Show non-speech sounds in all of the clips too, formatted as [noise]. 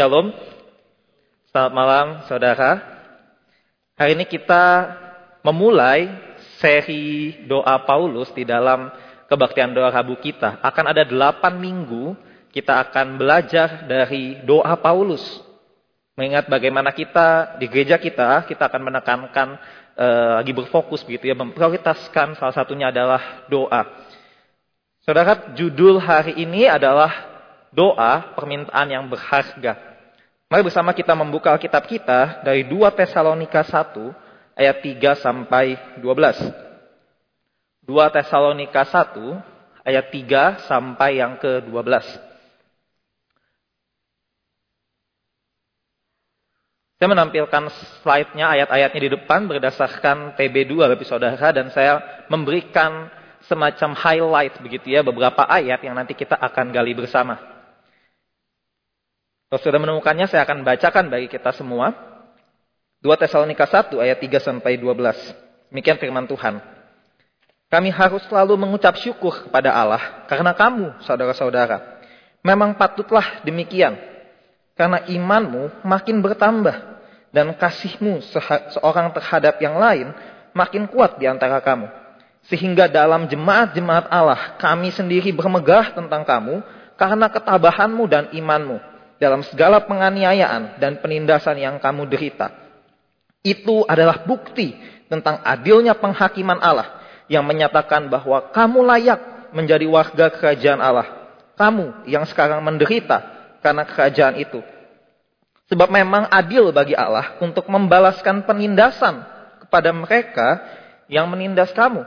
Shalom. Selamat malam, saudara. Hari ini kita memulai seri doa Paulus di dalam kebaktian doa Rabu kita. Akan ada delapan minggu kita akan belajar dari doa Paulus. Mengingat bagaimana kita di gereja kita, kita akan menekankan uh, lagi berfokus begitu ya, memprioritaskan salah satunya adalah doa. Saudara, judul hari ini adalah doa permintaan yang berharga. Mari bersama kita membuka Alkitab kita dari 2 Tesalonika 1 ayat 3 sampai 12. 2 Tesalonika 1 ayat 3 sampai yang ke-12. Saya menampilkan slide-nya, ayat-ayatnya di depan berdasarkan TB2 Bapak Saudara dan saya memberikan semacam highlight begitu ya beberapa ayat yang nanti kita akan gali bersama. Kalau sudah menemukannya, saya akan bacakan bagi kita semua. 2 Tesalonika 1 ayat 3 sampai 12. Demikian firman Tuhan. Kami harus selalu mengucap syukur kepada Allah karena kamu, saudara-saudara. Memang patutlah demikian. Karena imanmu makin bertambah dan kasihmu seorang terhadap yang lain makin kuat di antara kamu. Sehingga dalam jemaat-jemaat Allah kami sendiri bermegah tentang kamu karena ketabahanmu dan imanmu dalam segala penganiayaan dan penindasan yang kamu derita. Itu adalah bukti tentang adilnya penghakiman Allah yang menyatakan bahwa kamu layak menjadi warga kerajaan Allah. Kamu yang sekarang menderita karena kerajaan itu. Sebab memang adil bagi Allah untuk membalaskan penindasan kepada mereka yang menindas kamu.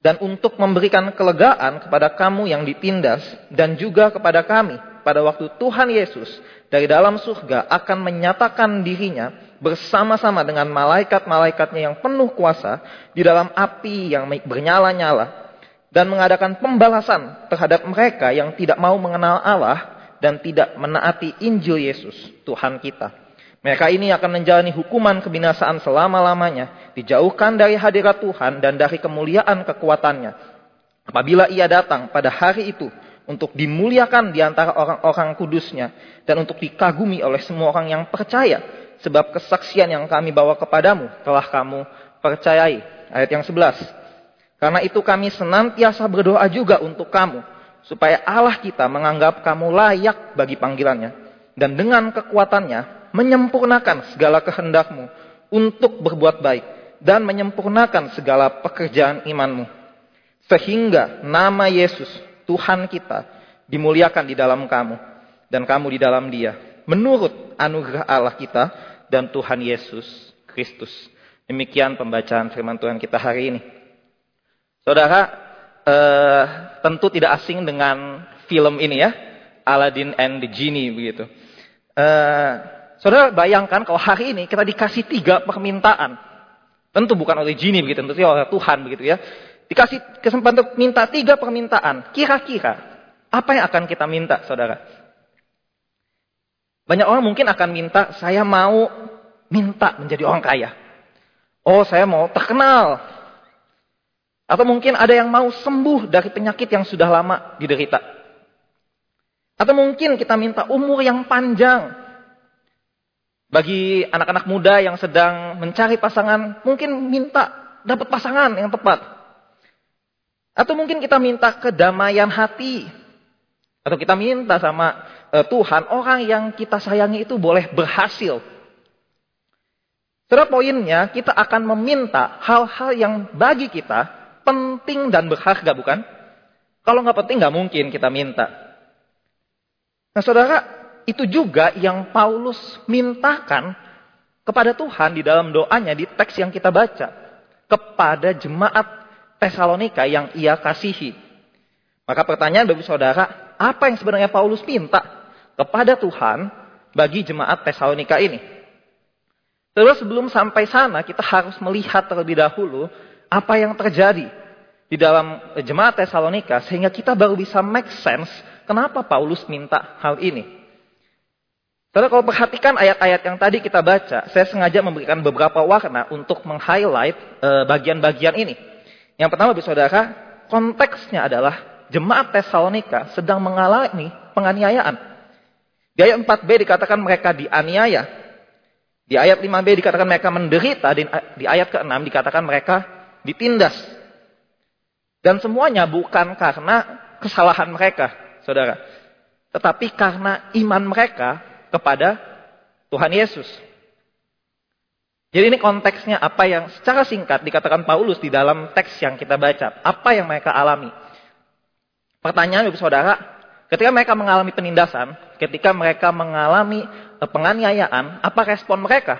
Dan untuk memberikan kelegaan kepada kamu yang ditindas dan juga kepada kami pada waktu Tuhan Yesus dari dalam surga akan menyatakan dirinya bersama-sama dengan malaikat-malaikatnya yang penuh kuasa di dalam api yang bernyala-nyala dan mengadakan pembalasan terhadap mereka yang tidak mau mengenal Allah dan tidak menaati Injil Yesus, Tuhan kita. Mereka ini akan menjalani hukuman kebinasaan selama-lamanya, dijauhkan dari hadirat Tuhan dan dari kemuliaan kekuatannya. Apabila ia datang pada hari itu, untuk dimuliakan di antara orang-orang kudusnya dan untuk dikagumi oleh semua orang yang percaya sebab kesaksian yang kami bawa kepadamu telah kamu percayai. Ayat yang 11. Karena itu kami senantiasa berdoa juga untuk kamu supaya Allah kita menganggap kamu layak bagi panggilannya dan dengan kekuatannya menyempurnakan segala kehendakmu untuk berbuat baik dan menyempurnakan segala pekerjaan imanmu sehingga nama Yesus Tuhan kita dimuliakan di dalam kamu dan kamu di dalam dia menurut anugerah Allah kita dan Tuhan Yesus Kristus. Demikian pembacaan firman Tuhan kita hari ini. Saudara, eh, tentu tidak asing dengan film ini ya, Aladdin and the Genie begitu. Eh, saudara bayangkan kalau hari ini kita dikasih tiga permintaan, tentu bukan oleh genie begitu, tentu oleh Tuhan begitu ya. Dikasih kesempatan untuk minta tiga permintaan. Kira-kira apa yang akan kita minta, saudara? Banyak orang mungkin akan minta, saya mau minta menjadi orang kaya. Oh, saya mau terkenal. Atau mungkin ada yang mau sembuh dari penyakit yang sudah lama diderita. Atau mungkin kita minta umur yang panjang. Bagi anak-anak muda yang sedang mencari pasangan, mungkin minta dapat pasangan yang tepat. Atau mungkin kita minta kedamaian hati. Atau kita minta sama uh, Tuhan, orang yang kita sayangi itu boleh berhasil. Setelah poinnya, kita akan meminta hal-hal yang bagi kita penting dan berharga, bukan? Kalau nggak penting, nggak mungkin kita minta. Nah, saudara, itu juga yang Paulus mintakan kepada Tuhan di dalam doanya di teks yang kita baca. Kepada jemaat Tesalonika yang ia kasihi. Maka pertanyaan bagi saudara, apa yang sebenarnya Paulus minta kepada Tuhan bagi jemaat Tesalonika ini? Terus sebelum sampai sana kita harus melihat terlebih dahulu apa yang terjadi di dalam jemaat Tesalonika sehingga kita baru bisa make sense kenapa Paulus minta hal ini. Saudara kalau perhatikan ayat-ayat yang tadi kita baca, saya sengaja memberikan beberapa warna untuk meng-highlight eh, bagian-bagian ini. Yang pertama, saudara, konteksnya adalah jemaat Tesalonika sedang mengalami penganiayaan. Di ayat 4b dikatakan mereka dianiaya. Di ayat 5b dikatakan mereka menderita. Di ayat ke-6 dikatakan mereka ditindas. Dan semuanya bukan karena kesalahan mereka, saudara. Tetapi karena iman mereka kepada Tuhan Yesus. Jadi ini konteksnya apa yang secara singkat dikatakan Paulus di dalam teks yang kita baca. Apa yang mereka alami. Pertanyaan ibu saudara, ketika mereka mengalami penindasan, ketika mereka mengalami eh, penganiayaan, apa respon mereka?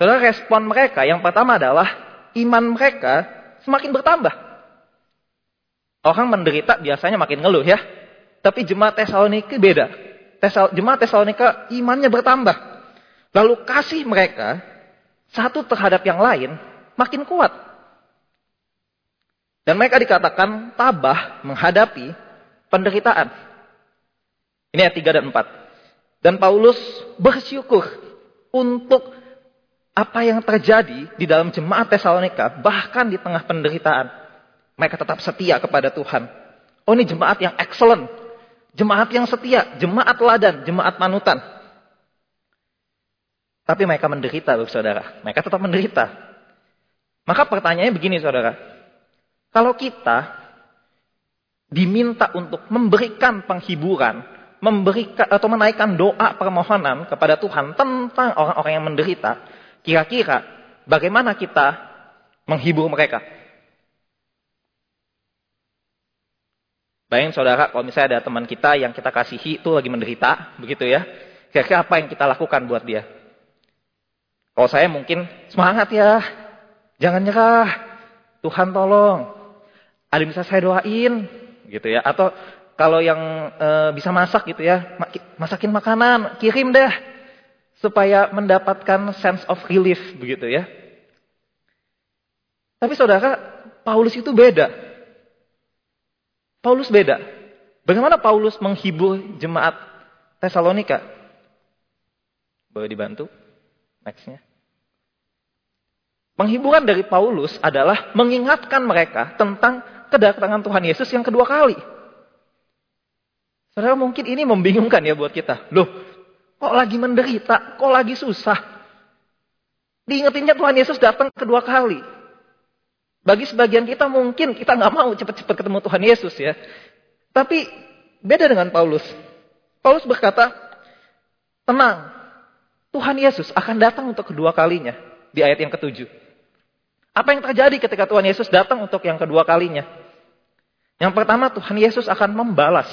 Saudara, respon mereka yang pertama adalah iman mereka semakin bertambah. Orang menderita biasanya makin ngeluh ya. Tapi jemaat Tesalonika beda. Jemaat Tesalonika imannya bertambah. Lalu kasih mereka satu terhadap yang lain makin kuat. Dan mereka dikatakan tabah menghadapi penderitaan. Ini ayat 3 dan 4. Dan Paulus bersyukur untuk apa yang terjadi di dalam jemaat Tesalonika, bahkan di tengah penderitaan. Mereka tetap setia kepada Tuhan. Oh ini jemaat yang excellent. Jemaat yang setia, jemaat teladan, jemaat manutan. Tapi mereka menderita, saudara. Mereka tetap menderita. Maka pertanyaannya begini, saudara. Kalau kita diminta untuk memberikan penghiburan, memberikan atau menaikkan doa permohonan kepada Tuhan tentang orang-orang yang menderita, kira-kira bagaimana kita menghibur mereka? Bayangin saudara, kalau misalnya ada teman kita yang kita kasihi itu lagi menderita, begitu ya. Kira-kira apa yang kita lakukan buat dia? Kalau saya mungkin semangat ya, jangan nyerah, Tuhan tolong, ada bisa saya doain gitu ya. Atau kalau yang e, bisa masak gitu ya masakin makanan kirim deh. Supaya mendapatkan sense of relief begitu ya. Tapi saudara Paulus itu beda. Paulus beda. Bagaimana Paulus menghibur jemaat Tesalonika? Boleh dibantu nextnya Penghiburan dari Paulus adalah mengingatkan mereka tentang kedatangan Tuhan Yesus yang kedua kali. Saudara mungkin ini membingungkan ya buat kita. Loh, kok lagi menderita, kok lagi susah. Diingetinnya Tuhan Yesus datang kedua kali. Bagi sebagian kita mungkin kita nggak mau cepat-cepat ketemu Tuhan Yesus ya. Tapi beda dengan Paulus. Paulus berkata, tenang, Tuhan Yesus akan datang untuk kedua kalinya. Di ayat yang ketujuh. Apa yang terjadi ketika Tuhan Yesus datang untuk yang kedua kalinya? Yang pertama Tuhan Yesus akan membalas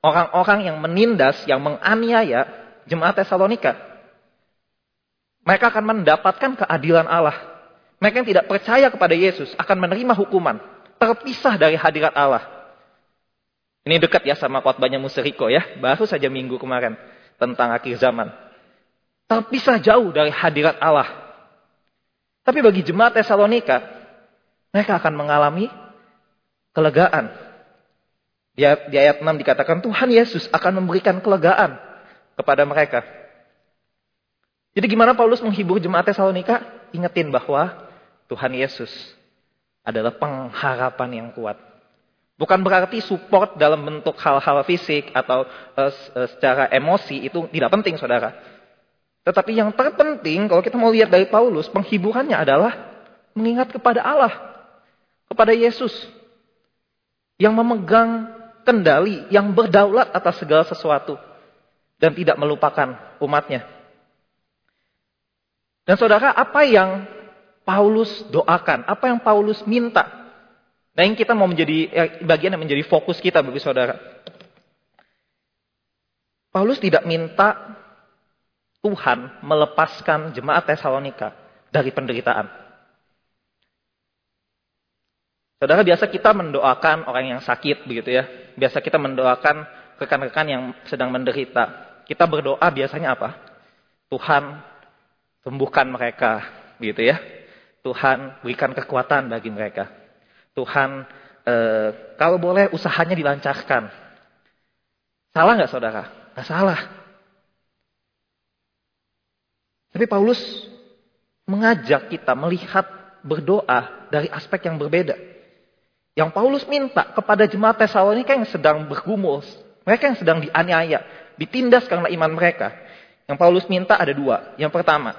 orang-orang yang menindas, yang menganiaya jemaat Tesalonika. Mereka akan mendapatkan keadilan Allah. Mereka yang tidak percaya kepada Yesus akan menerima hukuman. Terpisah dari hadirat Allah. Ini dekat ya sama khotbahnya Museriko ya. Baru saja minggu kemarin. Tentang akhir zaman. Terpisah jauh dari hadirat Allah. Tapi bagi jemaat Tesalonika. Mereka akan mengalami kelegaan. Di, di ayat 6 dikatakan Tuhan Yesus akan memberikan kelegaan kepada mereka. Jadi gimana Paulus menghibur jemaat Tesalonika? Ingetin bahwa Tuhan Yesus adalah pengharapan yang kuat. Bukan berarti support dalam bentuk hal-hal fisik atau uh, secara emosi itu tidak penting saudara. Tetapi yang terpenting kalau kita mau lihat dari Paulus, penghiburannya adalah mengingat kepada Allah. Kepada Yesus yang memegang kendali, yang berdaulat atas segala sesuatu dan tidak melupakan umatnya. Dan saudara, apa yang Paulus doakan, apa yang Paulus minta? Nah, yang kita mau menjadi eh, bagian yang menjadi fokus kita bagi saudara. Paulus tidak minta Tuhan melepaskan jemaat Tesalonika dari penderitaan. Saudara, biasa kita mendoakan orang yang sakit begitu ya. Biasa kita mendoakan rekan-rekan yang sedang menderita. Kita berdoa biasanya apa? Tuhan sembuhkan mereka begitu ya. Tuhan berikan kekuatan bagi mereka. Tuhan eh, kalau boleh usahanya dilancarkan. Salah nggak saudara? Nggak salah. Tapi Paulus mengajak kita melihat berdoa dari aspek yang berbeda. Yang Paulus minta kepada jemaat Tesalonika yang sedang bergumul. Mereka yang sedang dianiaya, ditindas karena iman mereka. Yang Paulus minta ada dua. Yang pertama,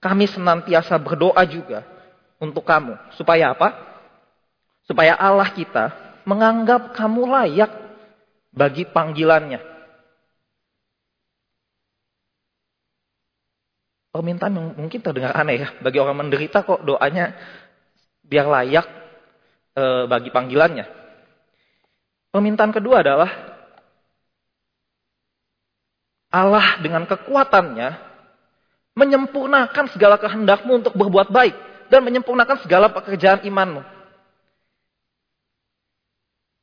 kami senantiasa berdoa juga untuk kamu. Supaya apa? Supaya Allah kita menganggap kamu layak bagi panggilannya. Permintaan yang mungkin terdengar aneh ya. Bagi orang menderita kok doanya biar layak e, bagi panggilannya. Permintaan kedua adalah Allah dengan kekuatannya menyempurnakan segala kehendakmu untuk berbuat baik dan menyempurnakan segala pekerjaan imanmu.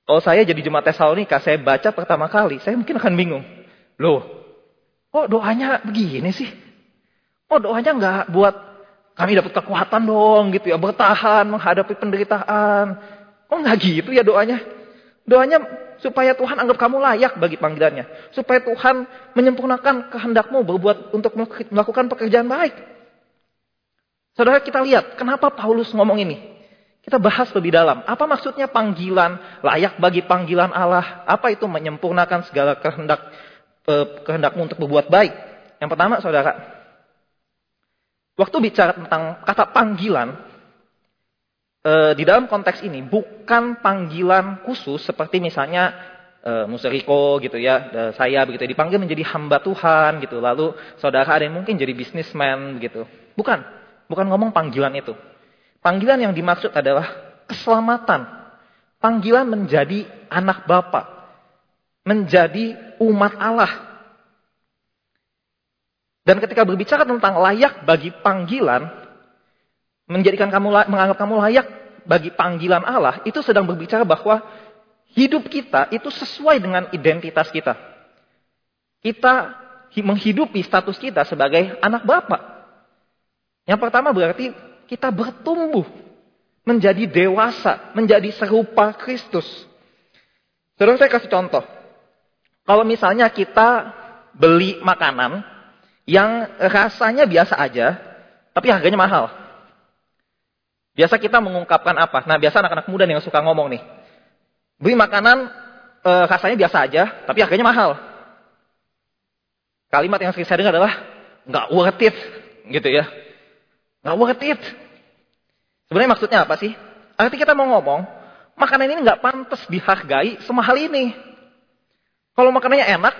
Kalau saya jadi jemaat Tesalonika, saya baca pertama kali, saya mungkin akan bingung. Loh, kok doanya begini sih? Kok doanya nggak buat kami dapat kekuatan dong gitu ya, bertahan menghadapi penderitaan. Kok nggak gitu ya doanya? Doanya supaya Tuhan anggap kamu layak bagi panggilannya. Supaya Tuhan menyempurnakan kehendakmu berbuat untuk melakukan pekerjaan baik. Saudara kita lihat, kenapa Paulus ngomong ini? Kita bahas lebih dalam. Apa maksudnya panggilan layak bagi panggilan Allah? Apa itu menyempurnakan segala kehendak eh, kehendakmu untuk berbuat baik? Yang pertama, saudara, waktu bicara tentang kata panggilan, e, di dalam konteks ini bukan panggilan khusus seperti misalnya e, Museriko gitu ya, e, saya begitu dipanggil menjadi hamba Tuhan gitu. Lalu saudara ada yang mungkin jadi bisnismen gitu. Bukan, bukan ngomong panggilan itu. Panggilan yang dimaksud adalah keselamatan. Panggilan menjadi anak Bapa, menjadi umat Allah. Dan ketika berbicara tentang layak bagi panggilan, menjadikan kamu menganggap kamu layak bagi panggilan Allah, itu sedang berbicara bahwa hidup kita itu sesuai dengan identitas kita. Kita menghidupi status kita sebagai anak Bapak. Yang pertama berarti kita bertumbuh menjadi dewasa, menjadi serupa Kristus. Terus saya kasih contoh. Kalau misalnya kita beli makanan yang rasanya biasa aja, tapi harganya mahal. Biasa kita mengungkapkan apa? Nah, biasa anak-anak muda yang suka ngomong nih. Beli makanan e, rasanya biasa aja, tapi harganya mahal. Kalimat yang sering saya dengar adalah nggak worth it, gitu ya. Nggak worth it. Sebenarnya maksudnya apa sih? Arti kita mau ngomong, makanan ini nggak pantas dihargai semahal ini. Kalau makanannya enak,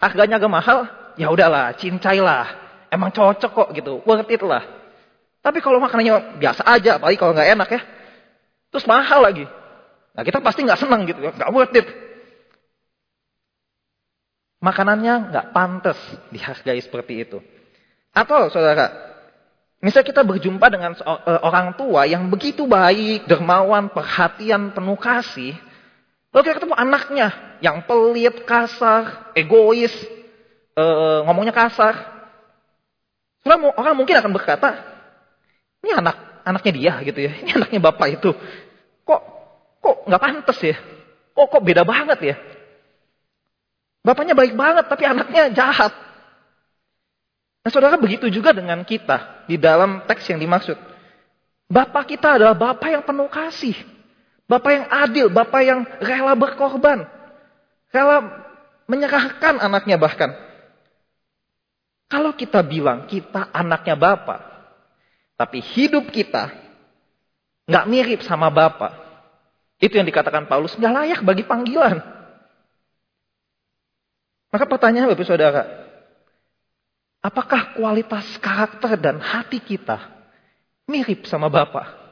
harganya agak mahal, ya udahlah, cincailah. Emang cocok kok gitu, worth it lah. Tapi kalau makanannya biasa aja, apalagi kalau nggak enak ya, terus mahal lagi. Nah kita pasti nggak senang gitu, nggak worth it. Makanannya nggak pantas dihargai seperti itu. Atau saudara, misalnya kita berjumpa dengan e, orang tua yang begitu baik, dermawan, perhatian, penuh kasih. Lalu kita ketemu anaknya yang pelit, kasar, egois, e, ngomongnya kasar. Orang mungkin akan berkata, ini anak anaknya dia gitu ya. [laughs] Ini anaknya bapak itu. Kok kok nggak pantas ya? Kok kok beda banget ya? Bapaknya baik banget tapi anaknya jahat. Nah saudara begitu juga dengan kita di dalam teks yang dimaksud. Bapak kita adalah bapak yang penuh kasih. Bapak yang adil, bapak yang rela berkorban. Rela menyerahkan anaknya bahkan. Kalau kita bilang kita anaknya bapak, tapi hidup kita nggak mirip sama Bapak. Itu yang dikatakan Paulus nggak layak bagi panggilan. Maka pertanyaan Bapak Saudara, apakah kualitas karakter dan hati kita mirip sama Bapak?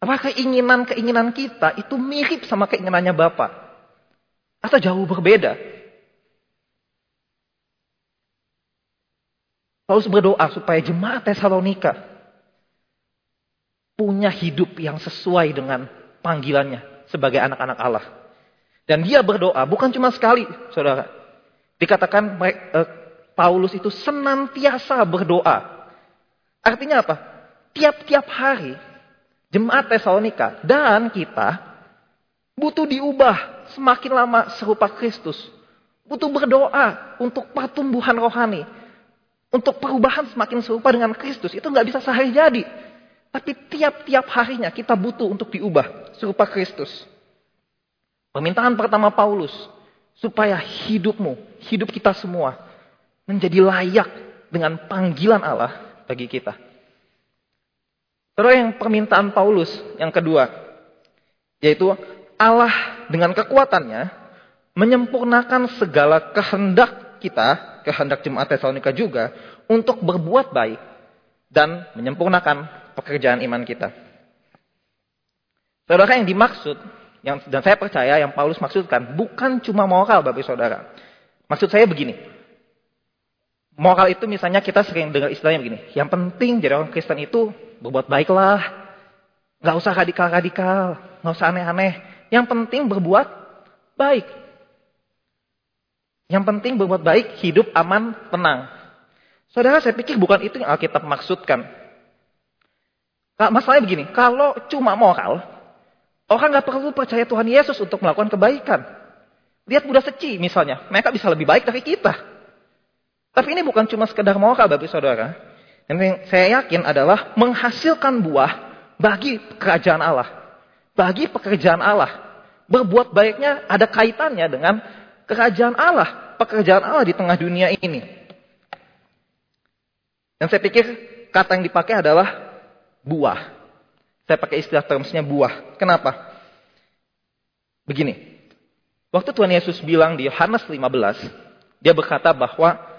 Apakah keinginan-keinginan kita itu mirip sama keinginannya Bapak? Atau jauh berbeda? Paulus berdoa supaya jemaat Tesalonika punya hidup yang sesuai dengan panggilannya sebagai anak-anak Allah. Dan dia berdoa bukan cuma sekali, saudara. Dikatakan eh, Paulus itu senantiasa berdoa. Artinya apa? Tiap-tiap hari jemaat Tesalonika dan kita butuh diubah semakin lama serupa Kristus. Butuh berdoa untuk pertumbuhan rohani untuk perubahan semakin serupa dengan Kristus itu nggak bisa sehari jadi. Tapi tiap-tiap harinya kita butuh untuk diubah serupa Kristus. Permintaan pertama Paulus supaya hidupmu, hidup kita semua menjadi layak dengan panggilan Allah bagi kita. Terus yang permintaan Paulus yang kedua, yaitu Allah dengan kekuatannya menyempurnakan segala kehendak kita, kehendak jemaat Tesalonika juga, untuk berbuat baik dan menyempurnakan pekerjaan iman kita. Saudara yang dimaksud, yang, dan saya percaya yang Paulus maksudkan, bukan cuma moral Bapak Saudara. Maksud saya begini, moral itu misalnya kita sering dengar istilahnya begini, yang penting jadi orang Kristen itu berbuat baiklah. Gak usah radikal-radikal. Gak usah aneh-aneh. Yang penting berbuat baik. Yang penting berbuat baik, hidup aman, tenang. Saudara, saya pikir bukan itu yang Alkitab maksudkan. Masalahnya begini, kalau cuma moral, orang gak perlu percaya Tuhan Yesus untuk melakukan kebaikan. Lihat Buddha Seci misalnya, mereka bisa lebih baik dari kita. Tapi ini bukan cuma sekedar moral, Bapak Saudara. Yang saya yakin adalah menghasilkan buah bagi kerajaan Allah. Bagi pekerjaan Allah. Berbuat baiknya ada kaitannya dengan kerajaan Allah. Pekerjaan Allah di tengah dunia ini. Dan saya pikir kata yang dipakai adalah buah. Saya pakai istilah termsnya buah. Kenapa? Begini. Waktu Tuhan Yesus bilang di Yohanes 15. Dia berkata bahwa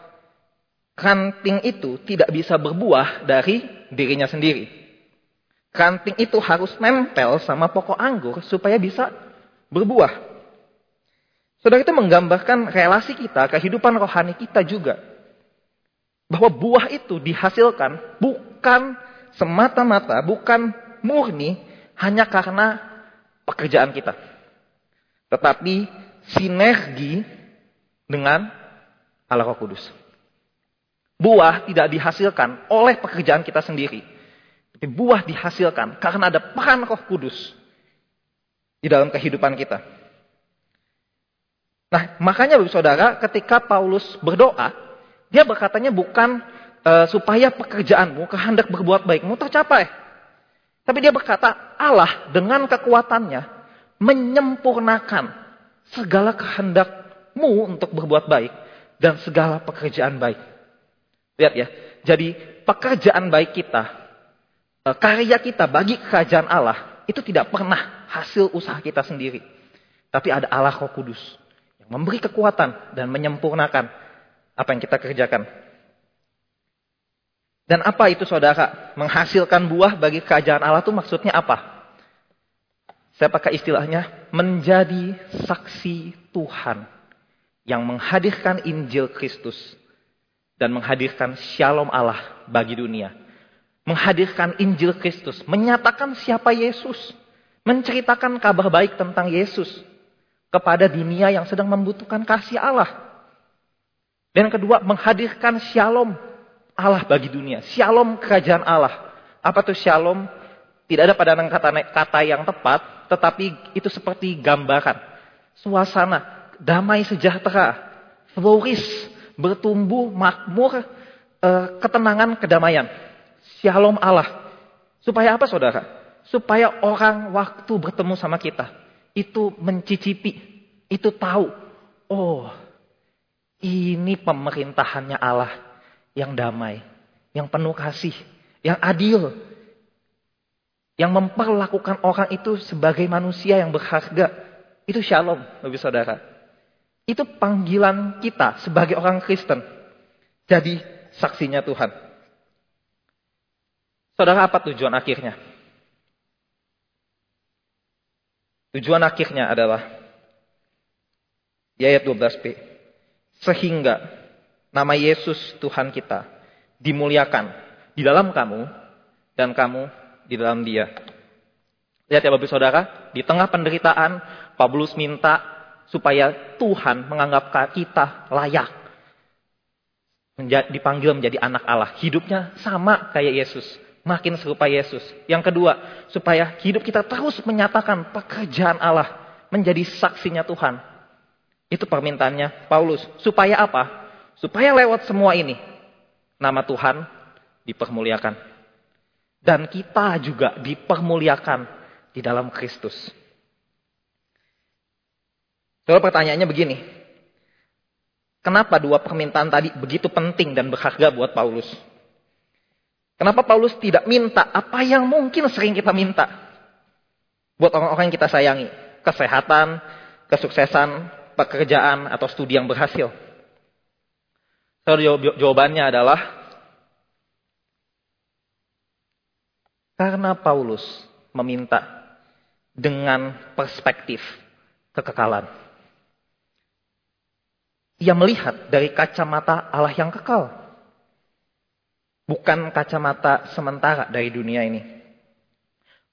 Ranting itu tidak bisa berbuah dari dirinya sendiri. Ranting itu harus nempel sama pokok anggur supaya bisa berbuah. Saudara itu menggambarkan relasi kita, kehidupan rohani kita juga. Bahwa buah itu dihasilkan bukan semata-mata, bukan murni hanya karena pekerjaan kita. Tetapi sinergi dengan Allah Roh Kudus. Buah tidak dihasilkan oleh pekerjaan kita sendiri. Tapi buah dihasilkan karena ada peran roh kudus di dalam kehidupan kita. Nah, makanya Bapak Saudara, ketika Paulus berdoa, dia berkatanya bukan e, supaya pekerjaanmu, kehendak berbuat baikmu tercapai. Tapi dia berkata, Allah dengan kekuatannya menyempurnakan segala kehendakmu untuk berbuat baik dan segala pekerjaan baik. Lihat ya. Jadi pekerjaan baik kita, eh, karya kita bagi kerajaan Allah itu tidak pernah hasil usaha kita sendiri. Tapi ada Allah Roh Kudus memberi kekuatan dan menyempurnakan apa yang kita kerjakan. Dan apa itu saudara? Menghasilkan buah bagi kerajaan Allah itu maksudnya apa? Saya pakai istilahnya menjadi saksi Tuhan yang menghadirkan Injil Kristus dan menghadirkan shalom Allah bagi dunia. Menghadirkan Injil Kristus, menyatakan siapa Yesus, menceritakan kabar baik tentang Yesus kepada dunia yang sedang membutuhkan kasih Allah. Dan kedua, menghadirkan shalom Allah bagi dunia, shalom kerajaan Allah. Apa tuh shalom? Tidak ada padanan kata, kata yang tepat, tetapi itu seperti gambaran. Suasana damai sejahtera, flourish, bertumbuh, makmur, eh, ketenangan, kedamaian. Shalom Allah. Supaya apa saudara? Supaya orang waktu bertemu sama kita. Itu mencicipi. Itu tahu. Oh, ini pemerintahannya Allah. Yang damai. Yang penuh kasih. Yang adil. Yang memperlakukan orang itu sebagai manusia yang berharga. Itu shalom, Bapak Saudara. Itu panggilan kita sebagai orang Kristen. Jadi saksinya Tuhan. Saudara apa tujuan akhirnya? Tujuan akhirnya adalah di ayat 12b. Sehingga nama Yesus Tuhan kita dimuliakan di dalam kamu dan kamu di dalam dia. Lihat ya Bapak Saudara, di tengah penderitaan Paulus minta supaya Tuhan menganggap kita layak dipanggil menjadi anak Allah. Hidupnya sama kayak Yesus, makin serupa Yesus. Yang kedua, supaya hidup kita terus menyatakan pekerjaan Allah, menjadi saksinya Tuhan. Itu permintaannya Paulus. Supaya apa? Supaya lewat semua ini nama Tuhan dipermuliakan. Dan kita juga dipermuliakan di dalam Kristus. Soal pertanyaannya begini. Kenapa dua permintaan tadi begitu penting dan berharga buat Paulus? Kenapa Paulus tidak minta apa yang mungkin sering kita minta? Buat orang-orang yang kita sayangi. Kesehatan, kesuksesan, pekerjaan, atau studi yang berhasil. So, jawabannya adalah karena Paulus meminta dengan perspektif kekekalan. Ia melihat dari kacamata Allah yang kekal. Bukan kacamata sementara dari dunia ini.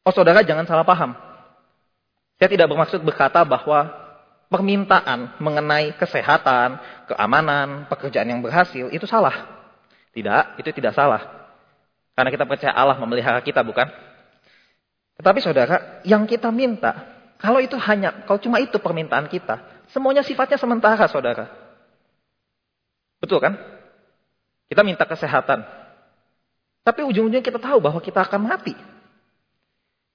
Oh saudara jangan salah paham. Saya tidak bermaksud berkata bahwa permintaan mengenai kesehatan, keamanan, pekerjaan yang berhasil itu salah. Tidak, itu tidak salah. Karena kita percaya Allah memelihara kita, bukan? Tetapi saudara, yang kita minta, kalau itu hanya, kalau cuma itu permintaan kita, semuanya sifatnya sementara, saudara. Betul kan? Kita minta kesehatan. Tapi ujung-ujungnya kita tahu bahwa kita akan mati.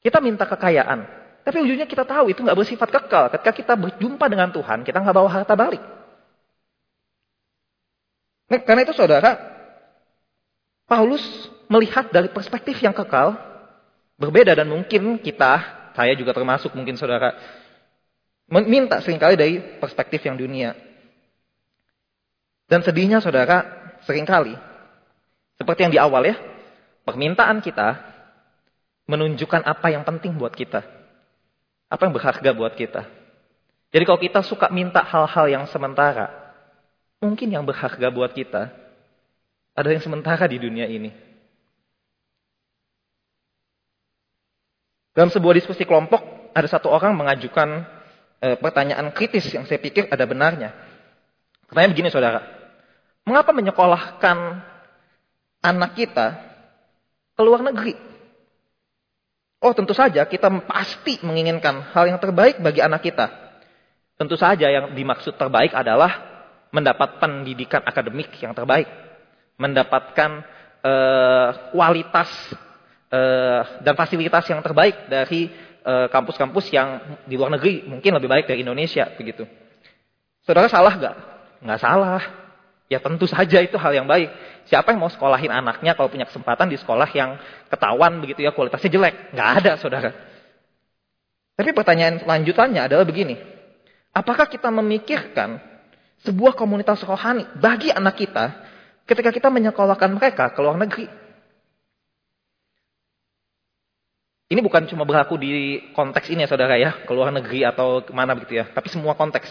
Kita minta kekayaan. Tapi ujungnya kita tahu itu nggak bersifat kekal. Ketika kita berjumpa dengan Tuhan, kita nggak bawa harta balik. Nah, karena itu saudara, Paulus melihat dari perspektif yang kekal, berbeda dan mungkin kita, saya juga termasuk mungkin saudara, minta sering kali dari perspektif yang dunia. Dan sedihnya saudara, sering kali, seperti yang di awal ya, permintaan kita menunjukkan apa yang penting buat kita. Apa yang berharga buat kita. Jadi kalau kita suka minta hal-hal yang sementara, mungkin yang berharga buat kita, ada yang sementara di dunia ini. Dalam sebuah diskusi kelompok, ada satu orang mengajukan e, pertanyaan kritis yang saya pikir ada benarnya. Pertanyaan begini saudara, Mengapa menyekolahkan anak kita ke luar negeri? Oh tentu saja kita pasti menginginkan hal yang terbaik bagi anak kita. Tentu saja yang dimaksud terbaik adalah mendapat pendidikan akademik yang terbaik. Mendapatkan uh, kualitas uh, dan fasilitas yang terbaik dari eh, kampus-kampus uh, yang di luar negeri. Mungkin lebih baik dari Indonesia. begitu. Saudara salah gak? Nggak salah. Ya tentu saja itu hal yang baik. Siapa yang mau sekolahin anaknya kalau punya kesempatan di sekolah yang ketahuan begitu ya kualitasnya jelek? Nggak ada saudara. Tapi pertanyaan lanjutannya adalah begini. Apakah kita memikirkan sebuah komunitas rohani bagi anak kita ketika kita menyekolahkan mereka ke luar negeri? Ini bukan cuma berlaku di konteks ini ya saudara ya, ke luar negeri atau ke mana begitu ya. Tapi semua konteks.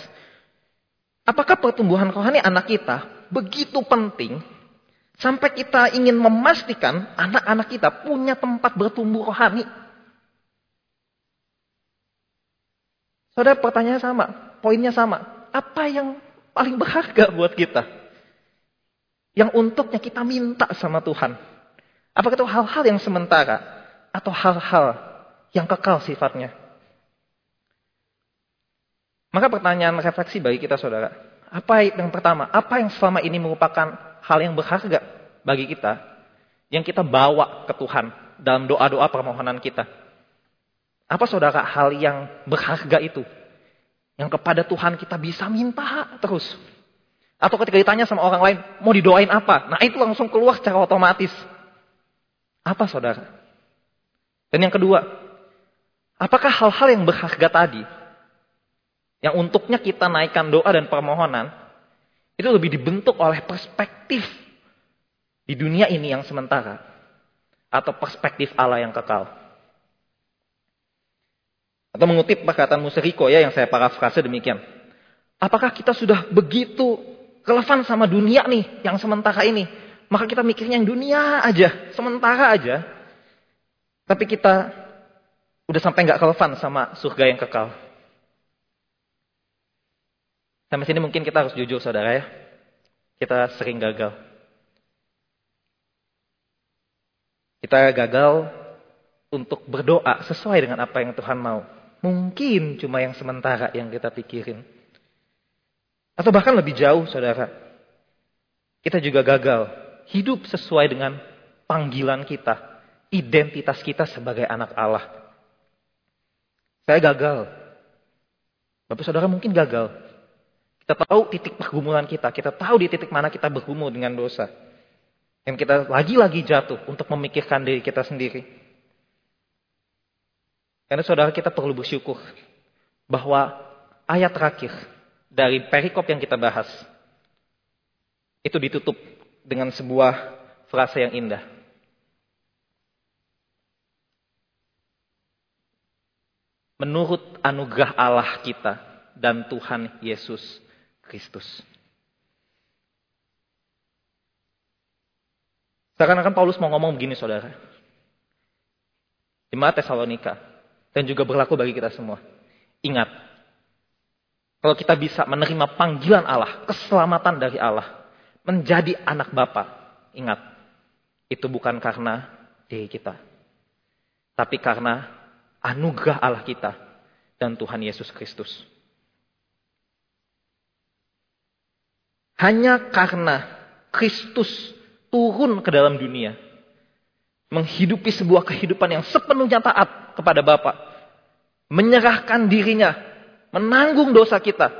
Apakah pertumbuhan rohani anak kita begitu penting sampai kita ingin memastikan anak-anak kita punya tempat bertumbuh rohani. Saudara pertanyaannya sama, poinnya sama. Apa yang paling berharga buat kita? Yang untuknya kita minta sama Tuhan. Apakah itu hal-hal yang sementara atau hal-hal yang kekal sifatnya? Maka pertanyaan refleksi bagi kita saudara. Apa yang pertama? Apa yang selama ini merupakan hal yang berharga bagi kita? Yang kita bawa ke Tuhan dalam doa-doa permohonan kita. Apa saudara hal yang berharga itu? Yang kepada Tuhan kita bisa minta terus. Atau ketika ditanya sama orang lain, mau didoain apa? Nah itu langsung keluar secara otomatis. Apa saudara? Dan yang kedua, apakah hal-hal yang berharga tadi yang untuknya kita naikkan doa dan permohonan, itu lebih dibentuk oleh perspektif di dunia ini yang sementara. Atau perspektif Allah yang kekal. Atau mengutip perkataan Musriko ya yang saya parafrase demikian. Apakah kita sudah begitu relevan sama dunia nih yang sementara ini? Maka kita mikirnya yang dunia aja, sementara aja. Tapi kita udah sampai nggak relevan sama surga yang kekal. Sampai sini mungkin kita harus jujur saudara ya. Kita sering gagal. Kita gagal untuk berdoa sesuai dengan apa yang Tuhan mau. Mungkin cuma yang sementara yang kita pikirin. Atau bahkan lebih jauh saudara. Kita juga gagal hidup sesuai dengan panggilan kita. Identitas kita sebagai anak Allah. Saya gagal Bapak saudara mungkin gagal. Kita tahu titik pergumulan kita. Kita tahu di titik mana kita bergumul dengan dosa. Dan kita lagi-lagi jatuh untuk memikirkan diri kita sendiri. Karena saudara kita perlu bersyukur bahwa ayat terakhir dari perikop yang kita bahas itu ditutup dengan sebuah frase yang indah. Menurut anugerah Allah kita dan Tuhan Yesus Kristus. Seakan-akan Paulus mau ngomong begini saudara. Jemaat Tesalonika. Dan juga berlaku bagi kita semua. Ingat. Kalau kita bisa menerima panggilan Allah. Keselamatan dari Allah. Menjadi anak Bapa. Ingat. Itu bukan karena diri kita. Tapi karena anugerah Allah kita. Dan Tuhan Yesus Kristus. Hanya karena Kristus turun ke dalam dunia. Menghidupi sebuah kehidupan yang sepenuhnya taat kepada Bapa. Menyerahkan dirinya. Menanggung dosa kita.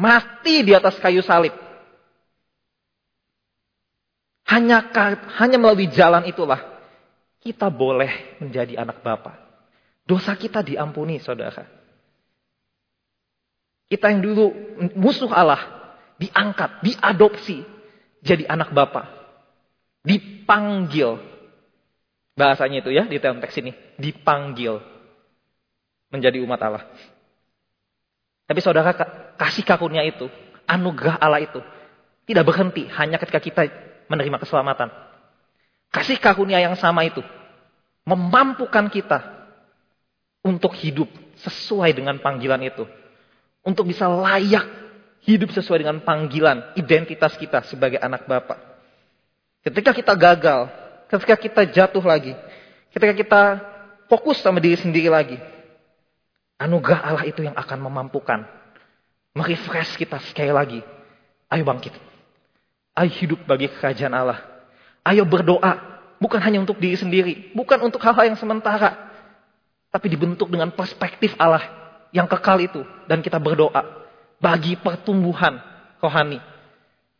Mati di atas kayu salib. Hanya, hanya melalui jalan itulah kita boleh menjadi anak Bapa. Dosa kita diampuni, saudara. Kita yang dulu musuh Allah, diangkat, diadopsi, jadi anak Bapa dipanggil. Bahasanya itu ya di dalam teks ini, dipanggil menjadi umat Allah. Tapi saudara kasih karunia itu, anugerah Allah itu tidak berhenti hanya ketika kita menerima keselamatan. Kasih karunia yang sama itu memampukan kita untuk hidup sesuai dengan panggilan itu. Untuk bisa layak hidup sesuai dengan panggilan, identitas kita sebagai anak Bapak. Ketika kita gagal, ketika kita jatuh lagi, ketika kita fokus sama diri sendiri lagi, anugerah Allah itu yang akan memampukan merefresh kita sekali lagi. Ayo bangkit. Ayo hidup bagi kerajaan Allah. Ayo berdoa. Bukan hanya untuk diri sendiri. Bukan untuk hal-hal yang sementara. Tapi dibentuk dengan perspektif Allah yang kekal itu. Dan kita berdoa. Bagi pertumbuhan rohani.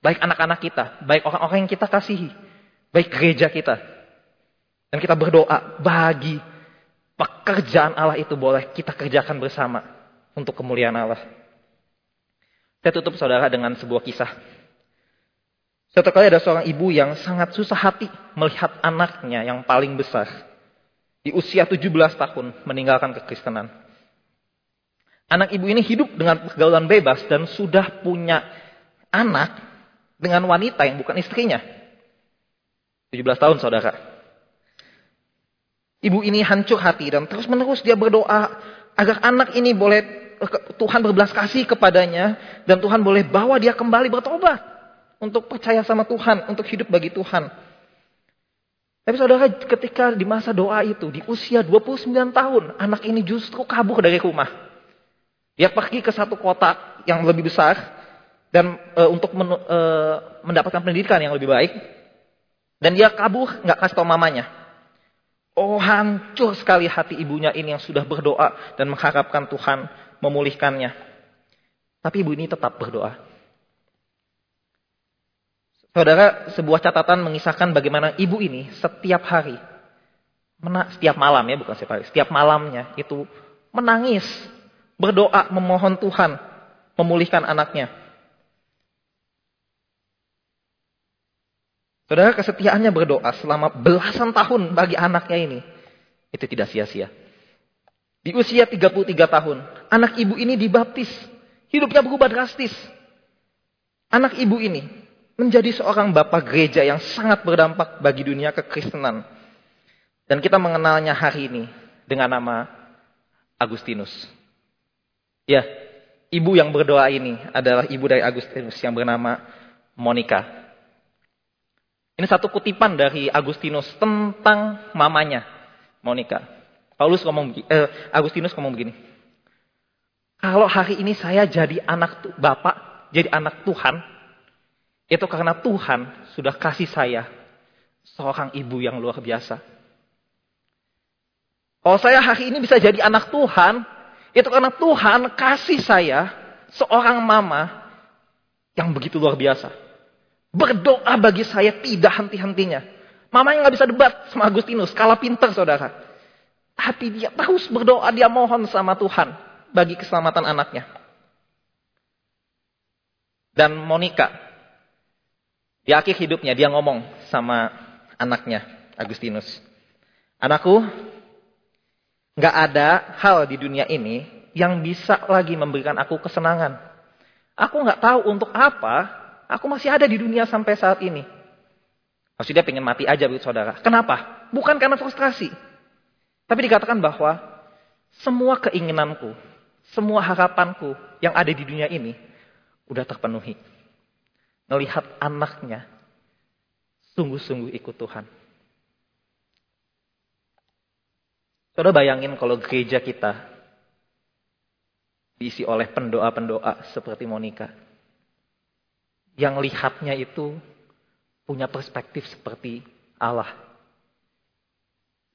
Baik anak-anak kita, baik orang-orang yang kita kasihi, baik gereja kita. Dan kita berdoa bagi pekerjaan Allah itu boleh kita kerjakan bersama untuk kemuliaan Allah. Saya tutup saudara dengan sebuah kisah. Suatu kali ada seorang ibu yang sangat susah hati melihat anaknya yang paling besar. Di usia 17 tahun meninggalkan kekristenan. Anak ibu ini hidup dengan pergaulan bebas dan sudah punya anak dengan wanita yang bukan istrinya. 17 tahun saudara. Ibu ini hancur hati dan terus menerus dia berdoa agar anak ini boleh Tuhan berbelas kasih kepadanya dan Tuhan boleh bawa dia kembali bertobat untuk percaya sama Tuhan, untuk hidup bagi Tuhan. Tapi saudara ketika di masa doa itu di usia 29 tahun anak ini justru kabur dari rumah. Dia pergi ke satu kota yang lebih besar dan e, untuk men, e, mendapatkan pendidikan yang lebih baik. Dan dia kabur, nggak kasih tahu mamanya. Oh hancur sekali hati ibunya ini yang sudah berdoa dan mengharapkan Tuhan memulihkannya. Tapi ibu ini tetap berdoa. Saudara, sebuah catatan mengisahkan bagaimana ibu ini setiap hari, setiap malam ya, bukan setiap hari, setiap malamnya itu menangis, berdoa, memohon Tuhan memulihkan anaknya. Saudara kesetiaannya berdoa selama belasan tahun bagi anaknya ini. Itu tidak sia-sia. Di usia 33 tahun, anak ibu ini dibaptis. Hidupnya berubah drastis. Anak ibu ini menjadi seorang bapak gereja yang sangat berdampak bagi dunia kekristenan. Dan kita mengenalnya hari ini dengan nama Agustinus. Ya, ibu yang berdoa ini adalah ibu dari Agustinus yang bernama Monica. Ini satu kutipan dari Agustinus tentang mamanya, Monica. Paulus ngomong eh, Agustinus ngomong begini. Kalau hari ini saya jadi anak Bapak, jadi anak Tuhan, itu karena Tuhan sudah kasih saya seorang ibu yang luar biasa. Kalau saya hari ini bisa jadi anak Tuhan, Itu karena Tuhan kasih saya seorang mama yang begitu luar biasa. Berdoa bagi saya tidak henti-hentinya. Mama yang gak bisa debat sama Agustinus, kalah pinter saudara. Tapi dia terus berdoa, dia mohon sama Tuhan bagi keselamatan anaknya. Dan Monica, di akhir hidupnya dia ngomong sama anaknya, Agustinus. Anakku, gak ada hal di dunia ini yang bisa lagi memberikan aku kesenangan. Aku gak tahu untuk apa Aku masih ada di dunia sampai saat ini. Maksudnya pengen mati aja begitu saudara. Kenapa? Bukan karena frustrasi. Tapi dikatakan bahwa semua keinginanku, semua harapanku yang ada di dunia ini udah terpenuhi. Melihat anaknya sungguh-sungguh ikut Tuhan. Saudara bayangin kalau gereja kita diisi oleh pendoa-pendoa seperti Monica yang lihatnya itu punya perspektif seperti Allah.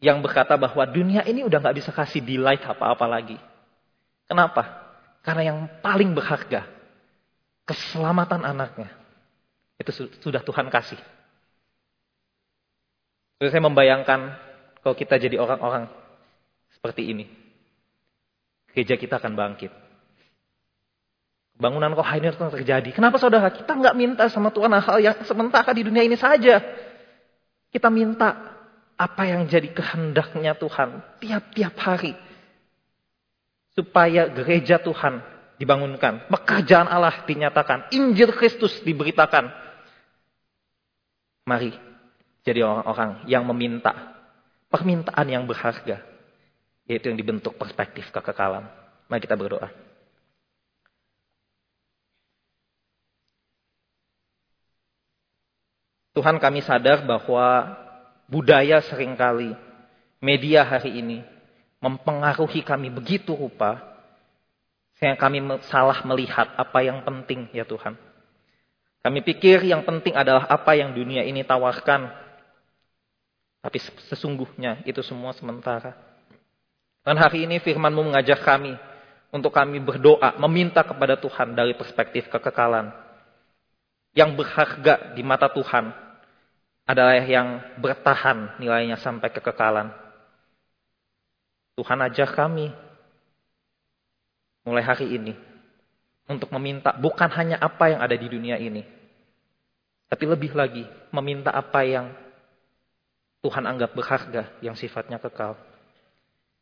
Yang berkata bahwa dunia ini udah gak bisa kasih delight apa-apa lagi. Kenapa? Karena yang paling berharga, keselamatan anaknya, itu sudah Tuhan kasih. Terus saya membayangkan kalau kita jadi orang-orang seperti ini. Gereja kita akan bangkit. Bangunan Kohainir itu terjadi. Kenapa saudara? Kita nggak minta sama Tuhan hal yang sementara di dunia ini saja. Kita minta apa yang jadi kehendaknya Tuhan tiap-tiap hari. Supaya gereja Tuhan dibangunkan. Pekerjaan Allah dinyatakan. Injil Kristus diberitakan. Mari jadi orang-orang yang meminta permintaan yang berharga. Yaitu yang dibentuk perspektif kekekalan. Mari kita berdoa. Tuhan kami sadar bahwa budaya sering kali, media hari ini, mempengaruhi kami begitu rupa, sehingga kami salah melihat apa yang penting ya Tuhan. Kami pikir yang penting adalah apa yang dunia ini tawarkan. Tapi sesungguhnya itu semua sementara. Dan hari ini firmanmu mengajak kami untuk kami berdoa, meminta kepada Tuhan dari perspektif kekekalan yang berharga di mata Tuhan adalah yang bertahan nilainya sampai kekekalan. Tuhan ajak kami mulai hari ini untuk meminta bukan hanya apa yang ada di dunia ini, tapi lebih lagi meminta apa yang Tuhan anggap berharga yang sifatnya kekal.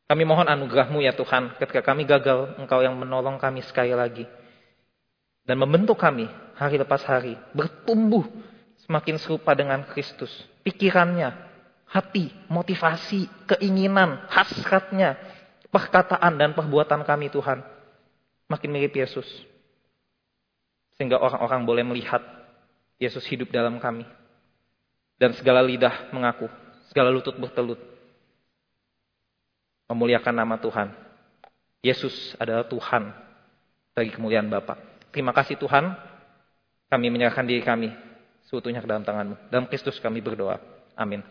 Kami mohon anugerahmu ya Tuhan ketika kami gagal, Engkau yang menolong kami sekali lagi. Dan membentuk kami hari lepas hari. Bertumbuh semakin serupa dengan Kristus. Pikirannya, hati, motivasi, keinginan, hasratnya, perkataan dan perbuatan kami Tuhan. Makin mirip Yesus. Sehingga orang-orang boleh melihat Yesus hidup dalam kami. Dan segala lidah mengaku, segala lutut bertelut memuliakan nama Tuhan. Yesus adalah Tuhan bagi kemuliaan Bapa. Terima kasih Tuhan, kami menyerahkan diri kami seutuhnya ke dalam tangan-Mu. Dalam Kristus kami berdoa. Amin.